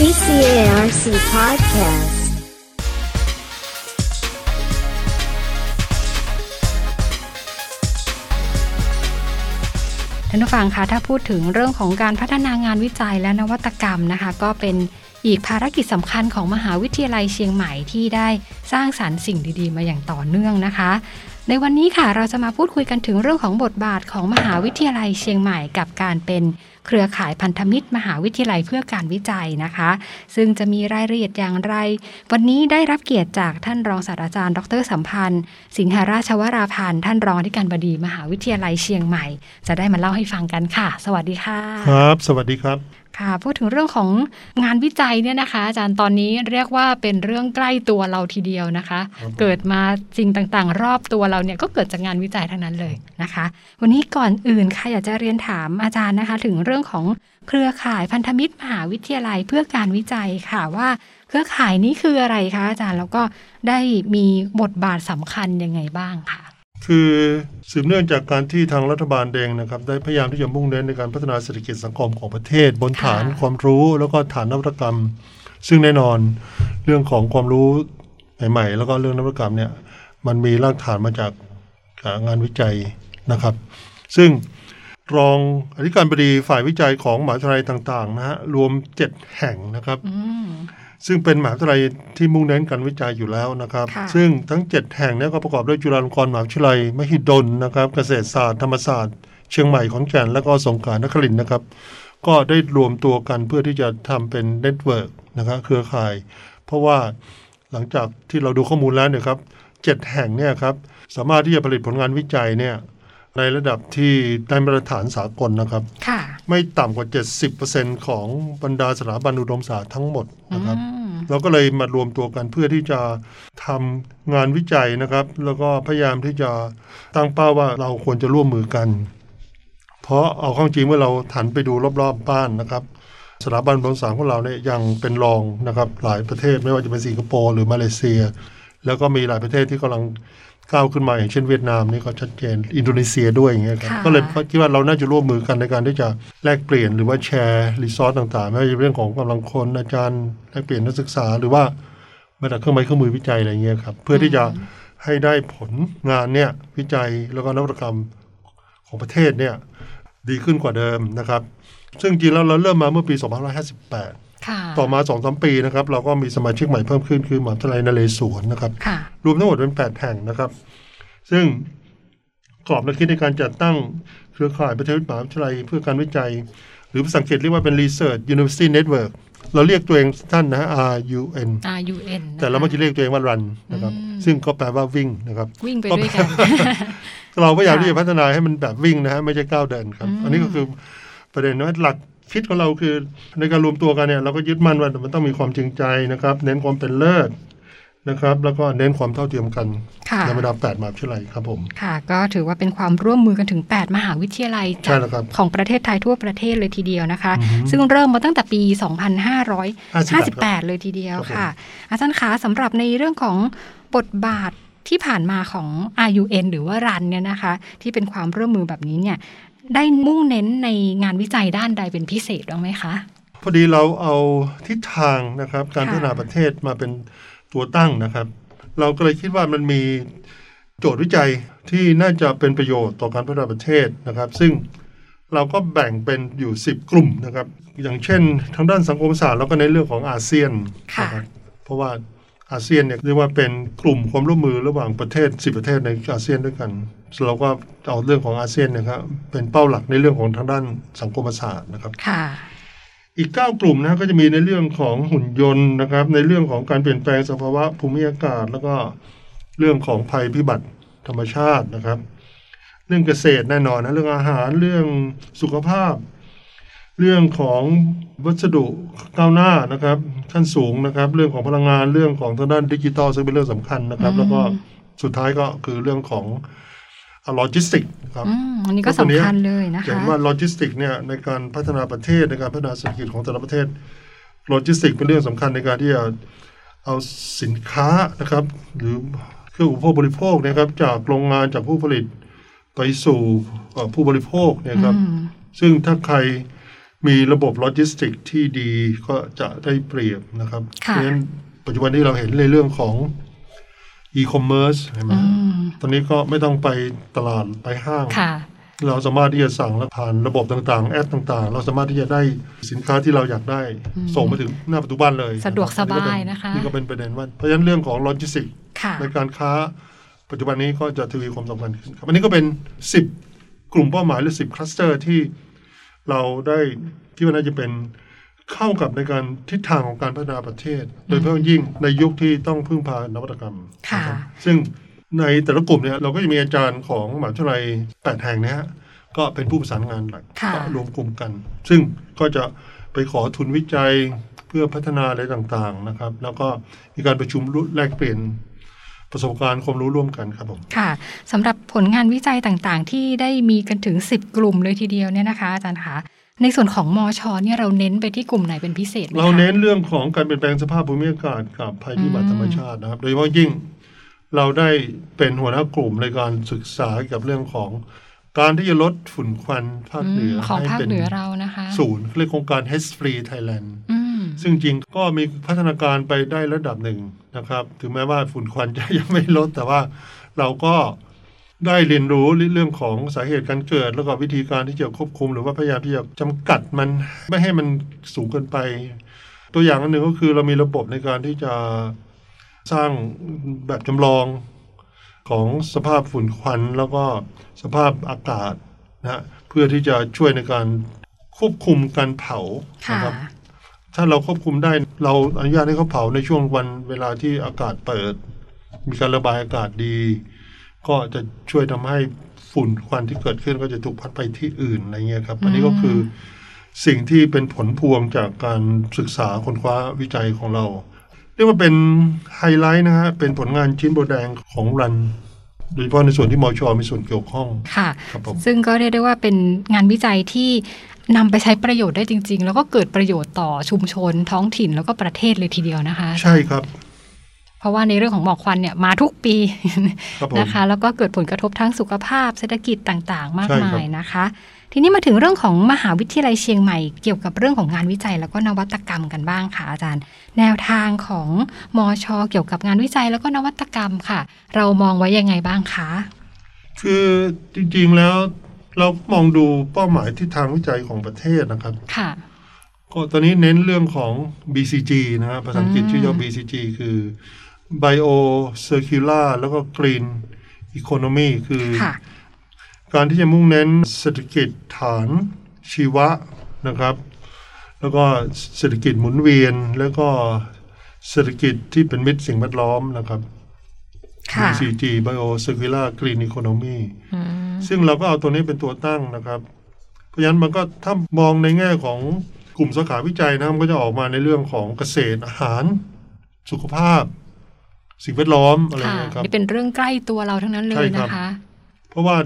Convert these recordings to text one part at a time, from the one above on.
CCARC Podcast. ท่านผู้ฟังคะถ้าพูดถึงเรื่องของการพัฒนางานวิจัยและนวัตกรรมนะคะ ก็เป็นอีกภารกิจสำคัญของมหาวิทยาลัยเชียงใหม่ที่ได้สร้างสารรค์สิ่งดีๆ มาอย่างต่อเนื่องนะคะ ในวันนี้ค่ะเราจะมาพูดคุยกันถึงเรื่องของบทบาทของมหาวิทยาลัยเชียงใหม่กับการเป็น เครือข่ายพันธมิตร มหาวิทยาลัยเพื่อการวิจัยนะคะ ซึ่งจะมีรายละเอียดอย่างไร วันนี้ได้รับเกียรติจากท่านรองศาสตราจารย์ ดรสัมพันธ์ สิงหราชวราพันธ์ท่านรองอธิการบดีมหาวิทยาลัยเชียงใหม่ จะได้มาเล่าให้ฟังกันค่ะ สวัสดีค่ะ ครับ สวัสดีครับ ค่ะพูดถึงเรื่องของงานวิจัยเนี่ยนะคะ อาจารย์ตอนนี้เรียกว่าเป็นเรื่องใกล้ตัวเราทีเดียวนะคะครับผมเกิดมาสิ่งต่างๆ รอบตัวเราเนี่ยก็เกิดจากงานวิจัยทั้งนั้นเลยนะคะ วันนี้ก่อนอื่นค่ะอยากจะเรียนถามอาจารย์นะคะ ถึงเรื่องของเครือข่ายพันธมิตรมหาวิทยาลัยเพื่อการวิจัยค่ะว่าเครือข่ายนี้คืออะไรคะอาจารย์แล้วก็ได้มีบทบาทสำคัญยังไงบ้างค่ะ คือสืบเนื่องจากการที่ทางรัฐบาลเองนะครับได้พยายามที่จะมุ่งเน้นในการพัฒนาเศรษฐกิจสังคมของประเทศ บนฐานค่ะความรู้แล้วก็ฐานนวัตกรรม ซึ่งแน่นอนเรื่องของความรู้ใหม่ ๆ แล้วก็เรื่องนวัตกรรมเนี่ยมันมีรากฐานมาจากงานวิจัยนะครับ ซึ่งรองอธิการบดีฝ่ายวิจัยของมหาวิทยาลัยต่างๆนะฮะรวม 7 แห่งนะครับอืม ซึ่งเป็นมหาวิทยาลัยที่มุ่งเน้นการวิจัยอยู่แล้วนะครับค่ะซึ่งทั้ง 7 แห่งเนี้ก็ประกอบด้วยจุฬาลงกรณ์มหาวิทยาลัย มหิดลนะครับ เกษตรศาสตร์ธรรมศาสตร์ เชียงใหม่ขอนแก่นและก็สงขลานครินทร์นะครับ ก็ได้รวมตัวกันเพื่อที่จะทำเป็น networkนะครับเครือข่าย เพราะว่าหลังจากที่เราดูข้อมูลแล้วเนี่ยครับเจ็ดแห่งเนี่ยครับสามารถที่จะผลิตผลงานวิจัยเนี่ย ในระดับที่ได้มาตรฐานสากลนะครับค่ะไม่ต่ำกว่า 70%ของบรรดาสถาบันอุดมศึกษาทั้งหมดนะครับอืมเราก็เลยมารวมตัวกันเพื่อที่จะทำงานวิจัยนะครับ แล้วก็พยายามที่จะตั้งเป้าว่าเราควรจะร่วมมือกัน เพราะเอาเข้าจริงเมื่อเราถันไปดูรอบๆบ้านนะครับสถาบันอุดมศึกษาของเราเนี่ยยังเป็นรองนะครับ หลายประเทศไม่ว่าจะเป็นสิงคโปร์หรือมาเลเซีย แล้วก็มีหลายประเทศที่กำลัง ก้าวขึ้นมาอย่างเช่นเวียดนามนี่ก็ชัดเจนอินโดนีเซียด้วยอย่างเงี้ยครับค่ะก็เลยคิดว่าเราน่าจะร่วมมือกันในการที่จะแลกเปลี่ยนหรือว่าแชร์รีซอสต่างๆไม่ว่าจะเป็นเรื่องของกำลังคนอาจารย์แลกเปลี่ยนนักศึกษาหรือว่าแม้แต่เครื่องไม้เครื่องมือวิจัยอะไรเงี้ยครับเพื่อที่จะให้ได้ผลงานเนี่ยวิจัยแล้วก็นวัตกรรมของประเทศเนี่ยดีขึ้นกว่าเดิมนะครับ ซึ่งจริงๆแล้วเราเริ่มมาเมื่อปี 2558ค่ะ ต่อมา2อสปีนะครับเราก็มีสมาชิกใหม่เพิ่มขึ้นคือมหาวิทยาลัยนเรศวรนะครับค่ะรวมทั้งหมดเป็น 8 แห่งนะครับ ซึ่งกรอบแนวคิดในการจัดตั้งเครือข่ายประเทศมหาวิทยาลัยเพื่อการวิจัย หรือภาษาอังกฤษเรียกว่าเป็น Research University Network เราเรียกตัวเองท่านนะ RUN RUN นะคะแต่เรามักจะเรียกตัวเองว่า Run นะครับอืมซึ่งก็แปลว่าวิ่งนะครับวิ่งไปด้วยกันเราพยายามค่ะที่จะพัฒนาให้มันแบบวิ่งนะฮะไม่ใช่ก้าวเดินครับอืมอันนี้ก็คือประเด็นว่าหลัก คิดของเราคือ ในการรวมตัวกันเนี่ยเราก็ยึดมั่นว่ามันต้องมีความจริงใจนะครับ เน้นความเป็นเลิศนะครับ แล้วก็เน้นความเท่าเทียมกันค่ะในบรรดาแปดมหาวิทยาลัยครับผมค่ะ ก็ถือว่าเป็นความร่วมมือกันถึง 8 มหาวิทยาลัยใช่แล้วครับของประเทศไทยทั่วประเทศเลยทีเดียวนะคะอือฮึซึ่งเริ่มมาตั้งแต่ปี58 2558 เลยทีเดียวครับผมค่ะ อาจารย์คะสำหรับในเรื่องของบทบาทที่ผ่านมาของ RUN หรือว่ารันเนี่ยนะคะ ที่เป็นความร่วมมือแบบนี้เนี่ย ได้มุ่งเน้นในงานวิจัยด้านใดเป็นพิเศษบ้างไหมคะ พอดีเราเอาทิศทางนะครับ การค่ะพัฒนาประเทศมาเป็นตัวตั้งนะครับ เราก็เลยคิดว่ามันมีโจทย์วิจัยที่น่าจะเป็นประโยชน์ต่อการพัฒนาประเทศนะครับ ซึ่งเราก็แบ่งเป็นอยู่ 10 กลุ่มนะครับ อย่างเช่น ทางด้านสังคมศาสตร์เราก็ในนเรื่องของอาเซียนค่ะนะครับเพราะว่า อาเซียนเนี่ยเรียกว่าเป็นกลุ่มความร่วมมือระหว่างประเทศ 10 ประเทศในอาเซียนด้วยกันเราก็เอาเรื่องของอาเซียนนะครับเป็นเป้าหลักในเรื่องของทางด้านสังคมศาสตร์นะครับค่ะอีก 9 กลุ่มนะก็จะมีในเรื่องของหุ่นยนต์นะครับ ในเรื่องของการเปลี่ยนแปลงสภาวะภูมิอากาศ แล้วก็เรื่องของภัยพิบัติธรรมชาตินะครับ เรื่องเกษตรแน่นอนนะเรื่องอาหารเรื่องสุขภาพ เรื่องของวัสดุก้าวหน้านะครับขั้นสูงนะครับ เรื่องของพลังงานเรื่องของทางด้านดิจิทัลซึ่งเป็นเรื่องสำคัญนะครับอืมแล้วก็สุดท้ายก็คือเรื่องของโลจิสติกครับอืมอันนี้ก็สำคัญเลยนะเห็นคะว่าโลจิสติกเนี่ยในการพัฒนาประเทศในการพัฒนาเศรษฐกิจของแต่ละประเทศโลจิสติกเป็นเรื่องสำคัญในการที่จะเอาสินค้านะครับ หรือเครื่องอุปโภคบริโภคนะครับ จากโรงงานจากผู้ผลิตไปสู่เอ่อผู้บริโภคเนี่ยครับอืมซึ่งถ้าใคร มีระบบโลจิสติกที่ดีก็จะได้เปรียบนะครับค่ะเพราะฉะนั้นปัจจุบันที่เราเห็นในเรื่องของอีคอมเมิร์ซเห็นไหมอืมตอนนี้ก็ไม่ต้องไปตลาดไปห้างค่ะเราสามารถที่จะสั่งแล้วผ่านระบบต่างๆ แอปต่างๆ เราสามารถที่จะได้สินค้าที่เราอยากได้อืมส่งมาถึงหน้าประตูบ้านเลย สะดวกสบายอันะคะนี่ก็เป็นประเด็นว่าเพราะฉะนั้นเรื่องของโลจิสติกค่ะในการค้า ปัจจุบันนี้ก็จะทวีความสำคัญขึ้นครับอันนี้ก็เป็น 10 กลุ่มเป้าหมายหรือ 10 คลัสเตอร์ที่ เราได้ที่ว่าน่าจะเป็นเข้ากับในการทิศทางของการพัฒนาประเทศ โดยเฉพาะยิ่งในยุคที่ต้องพึ่งพานวัตกรรมค่ะนะครับซึ่งในแต่ละกลุ่มเนี่ยเราก็จะมีอาจารย์ของมหาวิทยาลัยแปดแห่งเนะฮะก็เป็นผู้ประสานงานหลักค่ะก็รวมกลุ่มกัน ซึ่งก็จะไปขอทุนวิจัยเพื่อพัฒนาอะไรต่างๆนะครับ แล้วก็มีการประชุมแลกเปลี่ยน ประสบการณ์ความรู้ร่วมกันครับผมค่ะสำหรับผลงานวิจัยต่างๆ ที่ได้มีกันถึง 10 กลุ่มเลยทีเดียวเนี่ยนะคะอาจารย์คะในส่วนของมอชอเนี่ยเราเน้นไปที่กลุ่มไหนเป็นพิเศษไหมคะเราเน้นเรื่องของการเปลี่ยนแปลงสภาพภูมิอากาศกับภัยพิบัติอืมธรรมชาตินะครับ โดยเฉพาะยิ่งเราได้เป็นหัวหน้ากลุ่มในการศึกษาเกี่ยวกับเรื่องของการที่จะลดฝุ่นควันภาคเหนือมของให้ภาคเป็นเหนือเรานะคะ ศูนย์เรียกโครงการ H Free Thailand อืม ซึ่งจริงก็มีพัฒนาการไปได้ระดับหนึ่งนะครับ ถึงแม้ว่าฝุ่นควันจะยังไม่ลด แต่ว่าเราก็ได้เรียนรู้เรื่องของสาเหตุการเกิด แล้วก็วิธีการที่จะควบคุม หรือว่าพยายามที่จะจำกัดมันไม่ให้มันสูงเกินไป ตัวอย่างอันหนึ่งก็คือเรามีระบบในการที่จะสร้างแบบจำลองของสภาพฝุ่นควัน แล้วก็สภาพอากาศนะเพื่อที่จะช่วยในการควบคุมการเผานะครับ ถ้าเราควบคุมได้เราอนุญาตให้เขาเผาในช่วงวันเวลาที่อากาศเปิด มีการระบายอากาศดี ก็จะช่วยทำให้ฝุ่นควันที่เกิดขึ้นก็จะถูกพัดไปที่อื่นอะไรเงี้ยครับ อันนี้ก็คือสิ่งที่เป็นผลพวงจากการศึกษาค้นคว้าวิจัยของเรา เรียกว่าเป็นไฮไลท์นะฮะเป็นผลงานชิ้นโบแดงของรันโดยเฉพาะในส่วนที่มอชอมีส่วนเกี่ยวข้อง ค่ะครับผมซึ่งก็เรียกได้ว่าเป็นงานวิจัยที่ นำไปใช้ประโยชน์ได้จริง ๆ แล้วก็เกิดประโยชน์ต่อชุมชน ท้องถิ่นแล้วก็ประเทศเลยทีเดียวนะคะ ใช่ครับ เพราะว่าในเรื่องของหมอกควันเนี่ยมาทุกปีครับผมนะคะ แล้วก็เกิดผลกระทบทั้งสุขภาพ เศรษฐกิจต่างๆ มากใช่ครับมายนะคะ ทีนี้มาถึงเรื่องของมหาวิทยาลัยเชียงใหม่เกี่ยวกับเรื่องของงานวิจัย แล้วก็นวัตกรรมกันบ้างค่ะอาจารย์ แนวทางของมอชอเกี่ยวกับงานวิจัยแล้วก็นวัตกรรมค่ะ เรามองไว้ยังไงบ้างคะคือจริงๆแล้ว เรามองดูเป้าหมายที่ทางวิจัยของประเทศนะครับ ค่ะ ก็ตอนนี้เน้นเรื่องของ BCG นะฮะภาษาอังกฤษอืมชื่อย่อ BCG คือ Bio Circular แล้วก็ Green Economy คือค่ะการที่จะมุ่งเน้นเศรษฐกิจฐานชีวะนะครับ แล้วก็เศรษฐกิจหมุนเวียน แล้วก็เศรษฐกิจที่เป็นมิตรสิ่งแวดล้อมนะครับค่ะ BCG Bio Circular Green Economy อืม ซึ่งเราก็เอาตัวนี้เป็นตัวตั้งนะครับ เพราะฉะนั้นมันก็ถ้ามองในแง่ของกลุ่มสาขาวิจัยนะมันก็จะออกมาในเรื่องของเกษตรอาหาร สุขภาพ สิ่งแวดล้อมอะไรอย่างค่ะเงี้ยครับนี่เป็นเรื่องใกล้ตัวเราทั้งนั้นเลใช่ยครับนะคะ เพราะว่า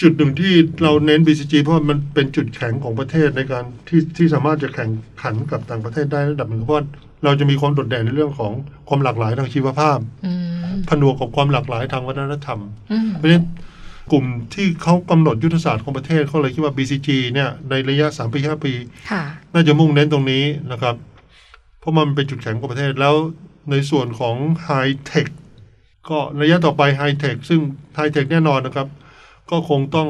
จุดหนึ่งที่เราเน้น BCG เพราะว่ามันเป็นจุดแข็งของประเทศในการที่ที่สามารถจะแข่งขันกับต่างประเทศได้ระดับหนึ่งเพราะว่าเราจะมีความโดดเด่นในเรื่องของความหลากหลายทางชีวภาพอืมผนวกกับความหลากหลายทางวัฒนธรรมอืมเพราะฉะนั้น กลุ่มที่เขากำหนดยุทธศาสตร์ของประเทศเขาเลยคิดว่า BCG เนี่ยในระยะ 3 ปี 5 ปีค่ะน่าจะมุ่งเน้นตรงนี้นะครับ เพราะมันเป็นจุดแข็งของประเทศแล้วในส่วนของ High Tech ก็ระยะต่อไป High Tech ซึ่ง High Tech แน่นอนนะครับ ก็คงต้อง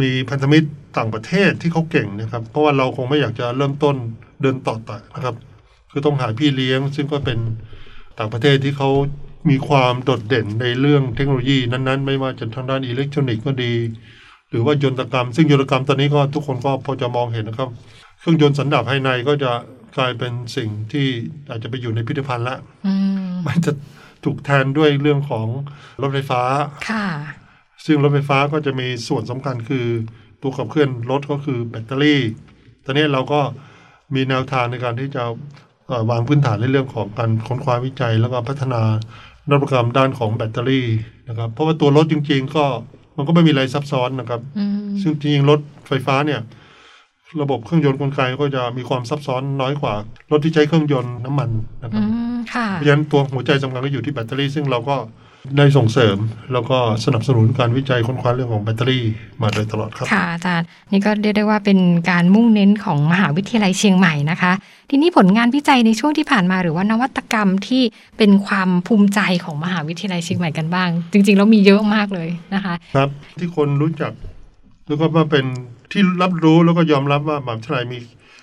มีพันธมิตรต่างประเทศที่เขาเก่งนะครับ เพราะว่าเราคงไม่อยากจะเริ่มต้นเดินต่อต่อนะครับ คือต้องหาพี่เลี้ยง ซึ่งก็เป็นต่างประเทศที่เขา มีความโดดเด่นในเรื่องเทคโนโลยีนั้นๆ ไม่ว่าจะทางด้านอิเล็กทรอนิกส์ก็ดี หรือว่ายนตกรรม ซึ่งยนตกรรมตอนนี้ก็ทุกคนก็พอจะมองเห็นนะครับ เครื่องยนต์สันดาปภายในก็จะกลายเป็นสิ่งที่อาจจะไปอยู่ในพิพิธภัณฑ์ละอืมมันจะถูกแทนด้วยเรื่องของรถไฟฟ้าค่ะซึ่งรถไฟฟ้าก็จะมีส่วนสำคัญคือตัวขับเคลื่อนรถก็คือแบตเตอรี่ ตอนนี้เราก็มีแนวทางในการที่จะเอ่อวางพื้นฐานในเรื่องของการค้นคว้าวิจัย แล้วก็พัฒนา นวัตกรรมด้านของแบตเตอรี่นะครับ เพราะว่าตัวรถจริง ๆ ก็มันก็ไม่มีอะไรซับซ้อนนะครับอืมซึ่งจริงๆรถไฟฟ้าเนี่ย ระบบเครื่องยนต์กลไกก็จะมีความซับซ้อนน้อยกว่ารถที่ใช้เครื่องยนต์น้ำมันนะคอืรับมค่ะเพราะฉะนั้นตัวหัวใจสำคัญก็อยู่ที่แบตเตอรี่ ซึ่งเราก็ ได้ส่งเสริมแล้วก็สนับสนุนการวิจัยค้นคว้าเรื่องของแบตเตอรี่มาโดยตลอดครับ ค่ะอาจารย์นี่ก็เรียกได้ว่าเป็นการมุ่งเน้นของมหาวิทยาลัยเชียงใหม่นะคะ ทีนี้ผลงานวิจัยในช่วงที่ผ่านมาหรือว่านวัตกรรมที่เป็นความภูมิใจของมหาวิทยาลัยเชียงใหม่กันบ้าง จริง ๆ แล้วมีเยอะมากเลยนะคะ ครับที่คนรู้จักแล้วก็ว่าเป็นที่รับรู้แล้วก็ยอมรับว่ามหาวิทยาลัยมี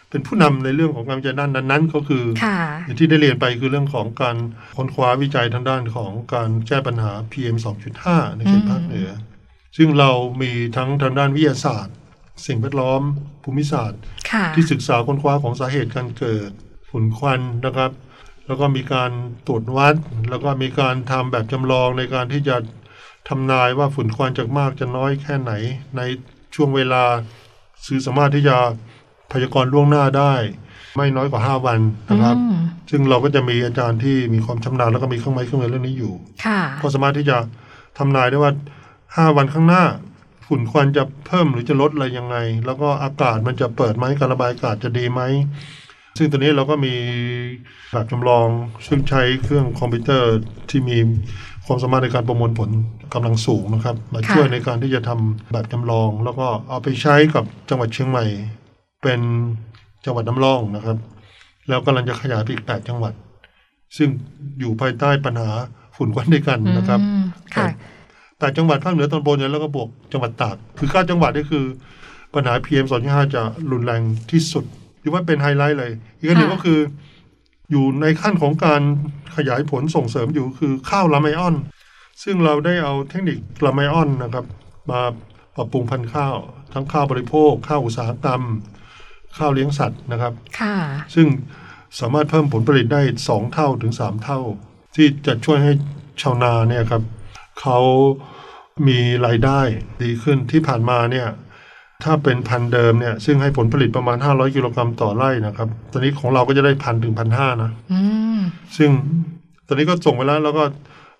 เป็นผู้นำในเรื่องของการวิจัยด้านนั้นๆ ก็คือค่ะอย่างที่ได้เรียนไปคือเรื่องของการค้นคว้าวิจัยทางด้านของการแก้ปัญหา PM 2.5 ในเขตภาคเหนือ ซึ่งเรามีทั้งทางด้านวิทยาศาสตร์ สิ่งแวดล้อมภูมิศาสตร์ค่ะที่ศึกษาค้นคว้าของสาเหตุการเกิดฝุ่นควันนะครับ แล้วก็มีการตรวจวัด แล้วก็มีการทำแบบจำลองในการที่จะทำนายว่าฝุ่นควันจะมากจะน้อยแค่ไหน ในช่วงเวลาสื่อสามารถที่จะ พยากรณ์ล่วงหน้าได้ ไม่น้อยกว่า 5 วันนะครับอืมซึ่งเราก็จะมีอาจารย์ที่มีความชำนาญแล้วก็มีเครื่องไม้เครื่องมือเรื่องนี้อยู่ค่ะก็สามารถที่จะทำนายได้ว่า 5 วันข้างหน้า ฝุ่นควันจะเพิ่มหรือจะลดอะไรยังไง แล้วก็อากาศมันจะเปิดไหมการระบายอากาศจะดีไหมซึ่งตัวนี้เราก็มีแบบจำลองซึ่งใช้เครื่องคอมพิวเตอร์ที่มีความสามารถในการประมวลผลกำลังสูงนะครับ มาค่ะช่วยในการที่จะทำแบบจำลอง แล้วก็เอาไปใช้กับจังหวัดเชียงใหม่ เป็นจังหวัดน้ำร่องนะครับ แล้วกำลังจะขยายไปอีก8จังหวัด ซึ่งอยู่ภายใต้ปัญหาฝุ่นควันด้วยกันนะครับอืมค่ะแต่จังหวัดภาคเหนือตอนบนเนี่ยแล้วก็บวกจังหวัดตากคือเก้าจังหวัดนี่คือ ปัญหา PM 2.5จะรุนแรงที่สุดถือว่าเป็นไฮไลท์เลย อีกอันหนึ่งค่ะก็คือ อยู่ในขั้นของการขยายผลส่งเสริมอยู่คือข้าวลาไมออน ซึ่งเราได้เอาเทคนิคลาไมออนนะครับ มาปรับปรุงพันธุ์ข้าว ทั้งข้าวบริโภค ข้าวอุตสาหกรรม ข้าวเลี้ยงสัตว์นะครับค่ะซึ่งสามารถเพิ่มผลผลิตได้สองเท่าถึงสามเท่า ที่จะช่วยให้ชาวนาเนี่ยครับเขามีรายได้ดีขึ้นที่ผ่านมาเนี่ยถ้าเป็นพันธุ์เดิมเนี่ยซึ่งให้ผลผลิตประมาณ 500 กิโลกรัมต่อไร่นะครับ ตอนนี้ของเราก็จะได้พันถึงพันห้านะอืมซึ่งตอนนี้ก็ส่งไปแล้วแล้วก็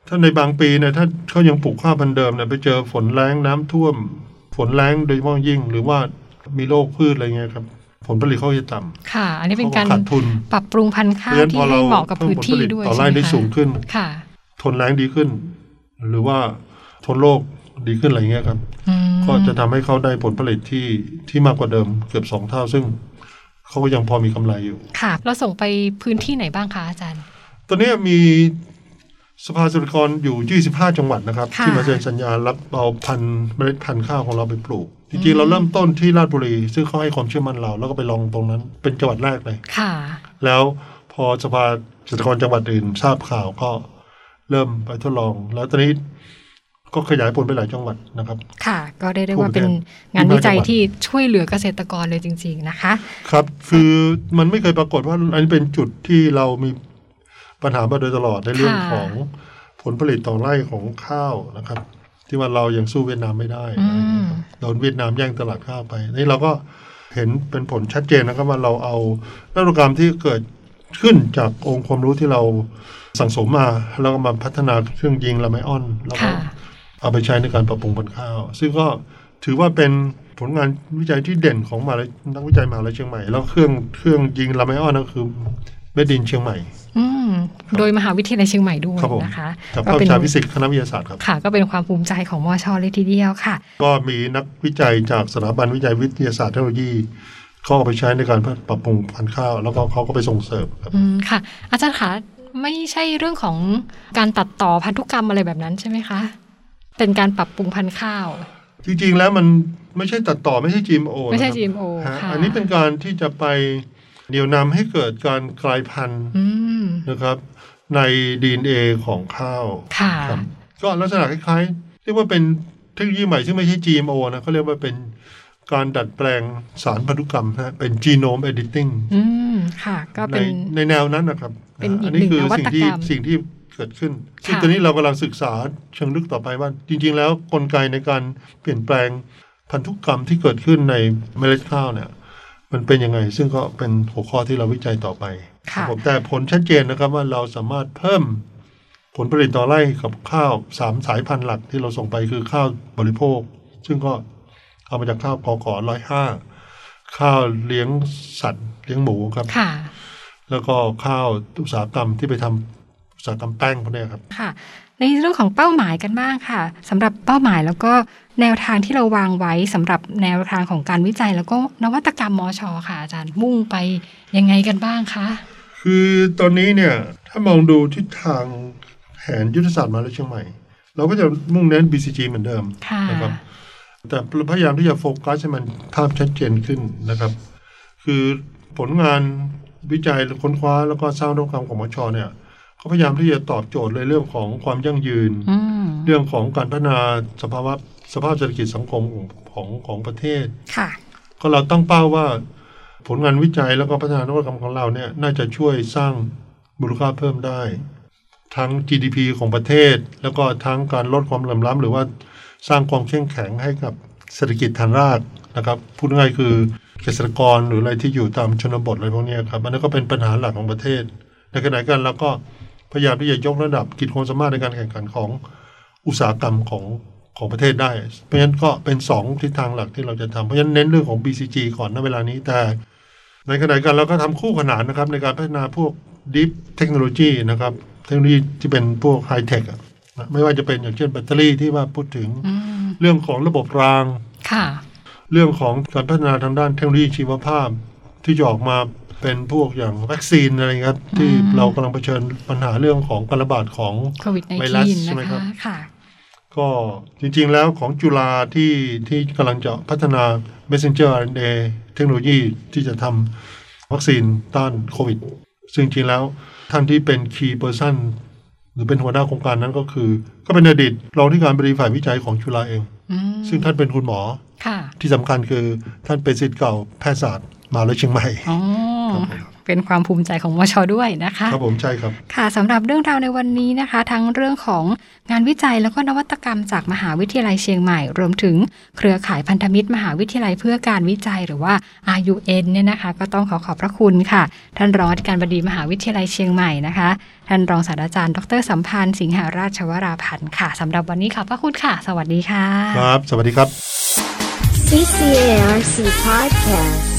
ถ้าในบางปีเนี่ยถ้าเขายังปลูกข้าวพันธุ์เดิมเนี่ยไปเจอฝนแรงน้ำท่วม ฝนแรงโดยเฉพาะยิ่ง หรือว่ามีโรคพืชอะไรเงี้ยครับ ผลผลิตเขาจะต่ำค่ะ อันนี้เป็นเขาการขาดทุนปรับปรุงพันธุ์เพข้าราะวฉะนั้นพที่อเราให้เหมาะกับเพิ่มพื้นผลผที่ลิตด้วยต่อใช่ไร่ไหมได้คะสูงขึ้นค่ะ ทนแรงดีขึ้น หรือว่าทนโรคดีขึ้นอะไรเงี้ยครับอืมก็จะทำให้เขาได้ผลผลิตที่ที่มากกว่าเดิมเกือบสองเท่า ซึ่งเขาก็ยังพอมีกำไรอยู่ ค่ะ เราส่งไปพื้นที่ไหนบ้างคะอาจารย์ ตอนนี้มี สภาสุรกรอยู่ 25 จังหวัดนะครับค่ะที่มาเซ็นสัญญารับเอาพันธุ์เมล็ดพันธุ์ข้าวของเราไปปลูก จริงๆ เราเริ่มต้นที่ราชบุรี ซึ่งเขาให้ความเชื่อมั่นเรา แล้วก็ไปลองตรงนั้น เป็นจังหวัดแรกเลยค่ะ แล้วพอสภาเกษตรกรจังหวัดอื่น ทราบข่าวก็เริ่มไปทดลอง แล้วตอนนี้ก็ขยายผลไปหลายจังหวัดนะครับ ค่ะ ก็ได้ได้ว่าเป็นงานวิจัยที่ช่วยเหลือเกษตรกรเลยจริง ๆ นะคะ ครับ คือมันไม่เคยปรากฏว่าอันนี้เป็นจุดที่เรามี ปัญหามาโดยตลอดในเรื่องค่ะของผลผลิตต่อไร่ของข้าวนะครับ ที่ว่าเรายังสู้เวียดนามไม่ได้อืมโดนเวียดนามแย่งตลาดข้าวไปนี่เราก็เห็นเป็นผลชัดเจนนะครับว่าเราเอานวัตกรรมที่เกิดขึ้นจากองค์ความรู้ที่เราสั่งสมมา แล้วก็มาพัฒนาเครื่องยิงลาไมออนแล้วก็ค่ะเอาไปใช้ในการปรับปรุงพันธุ์ข้าว ซึ่งก็ถือว่าเป็นผลงานวิจัยที่เด่นของมหาลัยนักวิจัยมหาลัยเชียงใหม่ แล้วเครื่องเครื่องยิงลาไมออนนั่นคือ เมดินเชียงใหม่อืมโดยมหาวิทยาลัยเชียงใหม่ด้วยครับผมนะคะกับก็ภาคเป็นวิชาฟิสิกส์คณะวิทยาศาสตร์ครับค่ะ ก็เป็นความภูมิใจของมอชอเลยทีเดียวค่ะ ก็มีนักวิจัยจากสถาบันวิจัยวิทยาศาสตร์เทคโนโลยีเขาเอาไปใช้ในการปรับปรุงพันธุ์ข้าว แล้วก็เขาก็ไปส่งเสริมครับอืมค่ะ อาจารย์คะไม่ใช่เรื่องของการตัดต่อพันธุกรรมอะไรแบบนั้นใช่ไหมคะ เป็นการปรับปรุงพันธุ์ข้าว จริงๆแล้วมันไม่ใใช่ตัดต่อไม่ใช่ GMO ไม่ใช่นะครับ GMO ฮะค่ะอันนี้เป็นการที่จะไป เหนี่ยวนำให้เกิดการกลายพันธุ์อืมนะครับ ใน DNA ของข้าวค่ะครับก็ลักษณะคล้ายๆเรียกว่าเป็นเทคโนโลยีใหม่ซึ่งไม่ใช่ GMO นะเขาเรียกว่าเป็นการดัดแปลงสารพันธุกรรมนะฮะเป็น genome editing อืมค่ะ ก็ในเป็นในแนวนั้นนะครับเป็นอีกอันี้คืหนึ่งนวัสิ่ตงที่กรรมสิ่งที่เกิดขึ้น ซึ่งค่ะตอนนี้เรากำลังศึกษาเชิงลึกต่อไปว่า จริง ๆ แล้วกลไกในการเปลี่ยนแปลงพันธุกรรมที่เกิดขึ้นในเมล็ดข้าวเนี่ย มันเป็นยังไง ซึ่งก็เป็นหัวข้อที่เราวิจัยต่อไปครัค่ะบผมแต่ผลชัดเจนนะครับว่าเราสามารถเพิ่มผลผลิตต่อไร่กับข้าวสามสายพันธุ์หลักที่เราส่งไปคือข้าวบริโภค ซึ่งก็เอามาจากข้าวกอกอร้อยห้าข้าวเลี้ยงสัตว์เลี้ยงหมูครับค่ะแล้วก็ข้าวอุตสาหกรรมที่ไปทำอุตสาหกรรมแป้งพวกเนี้ยครับ ค่ะ ในเรื่องของเป้าหมายกันบ้างค่ะสำหรับเป้าหมายแล้วก็ แนวทางที่เราวางไว้สำหรับแนวทางของการวิจัย แล้วก็นวัตกรรมมอชอค่ะอาจารย์มุ่งไปยังไงกันบ้างคะ คือตอนนี้เนี่ยถ้ามองดูทิศทางแผนยุทธศาสตร์มหาวิทยาลัยเชียงใหม่ เราก็จะมุ่งเน้น BCG เหมือนเดิมค่ะนะครับแต่พยายามที่จะโฟกัสให้มันภาพชัดเจนขึ้นนะครับ คือผลงานวิจัยหรือค้นคว้าแล้วก็สร้างนวัตกรรมของมชเนี่ย เขาพยายามที่จะตอบโจทย์ในเรื่องของความยั่งยืนอืมเรื่องของการพัฒนาสภาวะสภาพเศรษฐกิจสังคมของของของประเทศค่ะ ก็เราตั้งเป้าว่า ผลงานวิจัยแล้วก็พัฒนานวัตกรรมของเราเนี่ยน่าจะช่วยสร้างมูลค่าเพิ่มได้ ทั้ง GDP ของประเทศ แล้วก็ทั้งการลดความเหลื่อมล้ำหรือว่าสร้างความเข้มแข็งให้กับเศรษฐกิจฐานรากนะครับพูดง่ายๆคือเกษตรกรหรืออะไรที่อยู่ตามชนบทอะไรพวกเนี้ยครับอันนั้นก็เป็นปัญหาหลักของประเทศ ในขณะเดียวกันเราก็ พยายามที่จะยกระดับกิจความสามารถในการแข่งขันของอุตสาหกรรมของของประเทศได้ เพราะฉะนั้นก็เป็นสองทิศทางหลักที่เราจะทำเพราะฉะนั้นเน้นเรื่องของ BCG ก่อนณเวลานี้แต่ในขณะเดียวกันเราก็ทำคู่ขนานนะครับ ในการพัฒนาพวก Deep Technology นะครับ เทคโนโลยีที่เป็นพวกไฮเทคอะนะไม่ว่าจะเป็นอย่างเช่นแบตเตอรี่ที่ว่าพูดถึงอืมเรื่องของระบบรางค่ะเรื่องของการพัฒนาทางด้านเทคโนโลยีชีวภาพที่จะออกมา เป็นพวกอย่างวัคซีนอะไรครับ ที่อืมเรากำลังเผชิญปัญหาเรื่องของการระบาดของโควิดไวรัส -19 ใช่ไหมนะครัคะบค่ะก็จริงๆแล้วของจุฬาที่ที่กำลังจะพัฒนา messenger RNA เทคโนโลยีที่จะทำวัคซีนต้านโควิด ซึ่งจริงๆแล้วท่านที่เป็น key person หรือเป็นหัวหน้าโครงการนั้นก็คือ ก็เป็นอดีตรองที่การบริฝ่ายวิจัยของจุฬาเองอืมซึ่งท่านเป็นคุณหมอค่ะที่สำคัญคือท่านเป็นศิษย์เก่าแพทยศาสตร์มหาวิทยาลัยเชียงใหม่อ๋อครับผม เป็นความภูมิใจของมชด้วยนะคะครับผมใช่ครับค่ะสำหรับเรื่องราวในวันนี้นะคะ ทั้งเรื่องของงานวิจัยแล้วก็นวัตกรรมจากมหาวิทยาลัยเชียงใหม่ รวมถึงเครือข่ายพันธมิตร มหาวิทยาลัยเพื่อการวิจัยหรือว่า RUN เนี่ยนะคะ ก็ต้องขอขอบพระคุณค่ะ ท่านรองอธิการบดีมหาวิทยาลัยเชียงใหม่นะคะ ท่านรองศาสตราจารย์ ดรสัมพันธ์ สิงหาราชวราพันธ์ค่ะสำหรับวันนี้ขอบพระคุณค่ะ สวัสดีค่ะ ครับ สวัสดีครับ CCARC Podcast.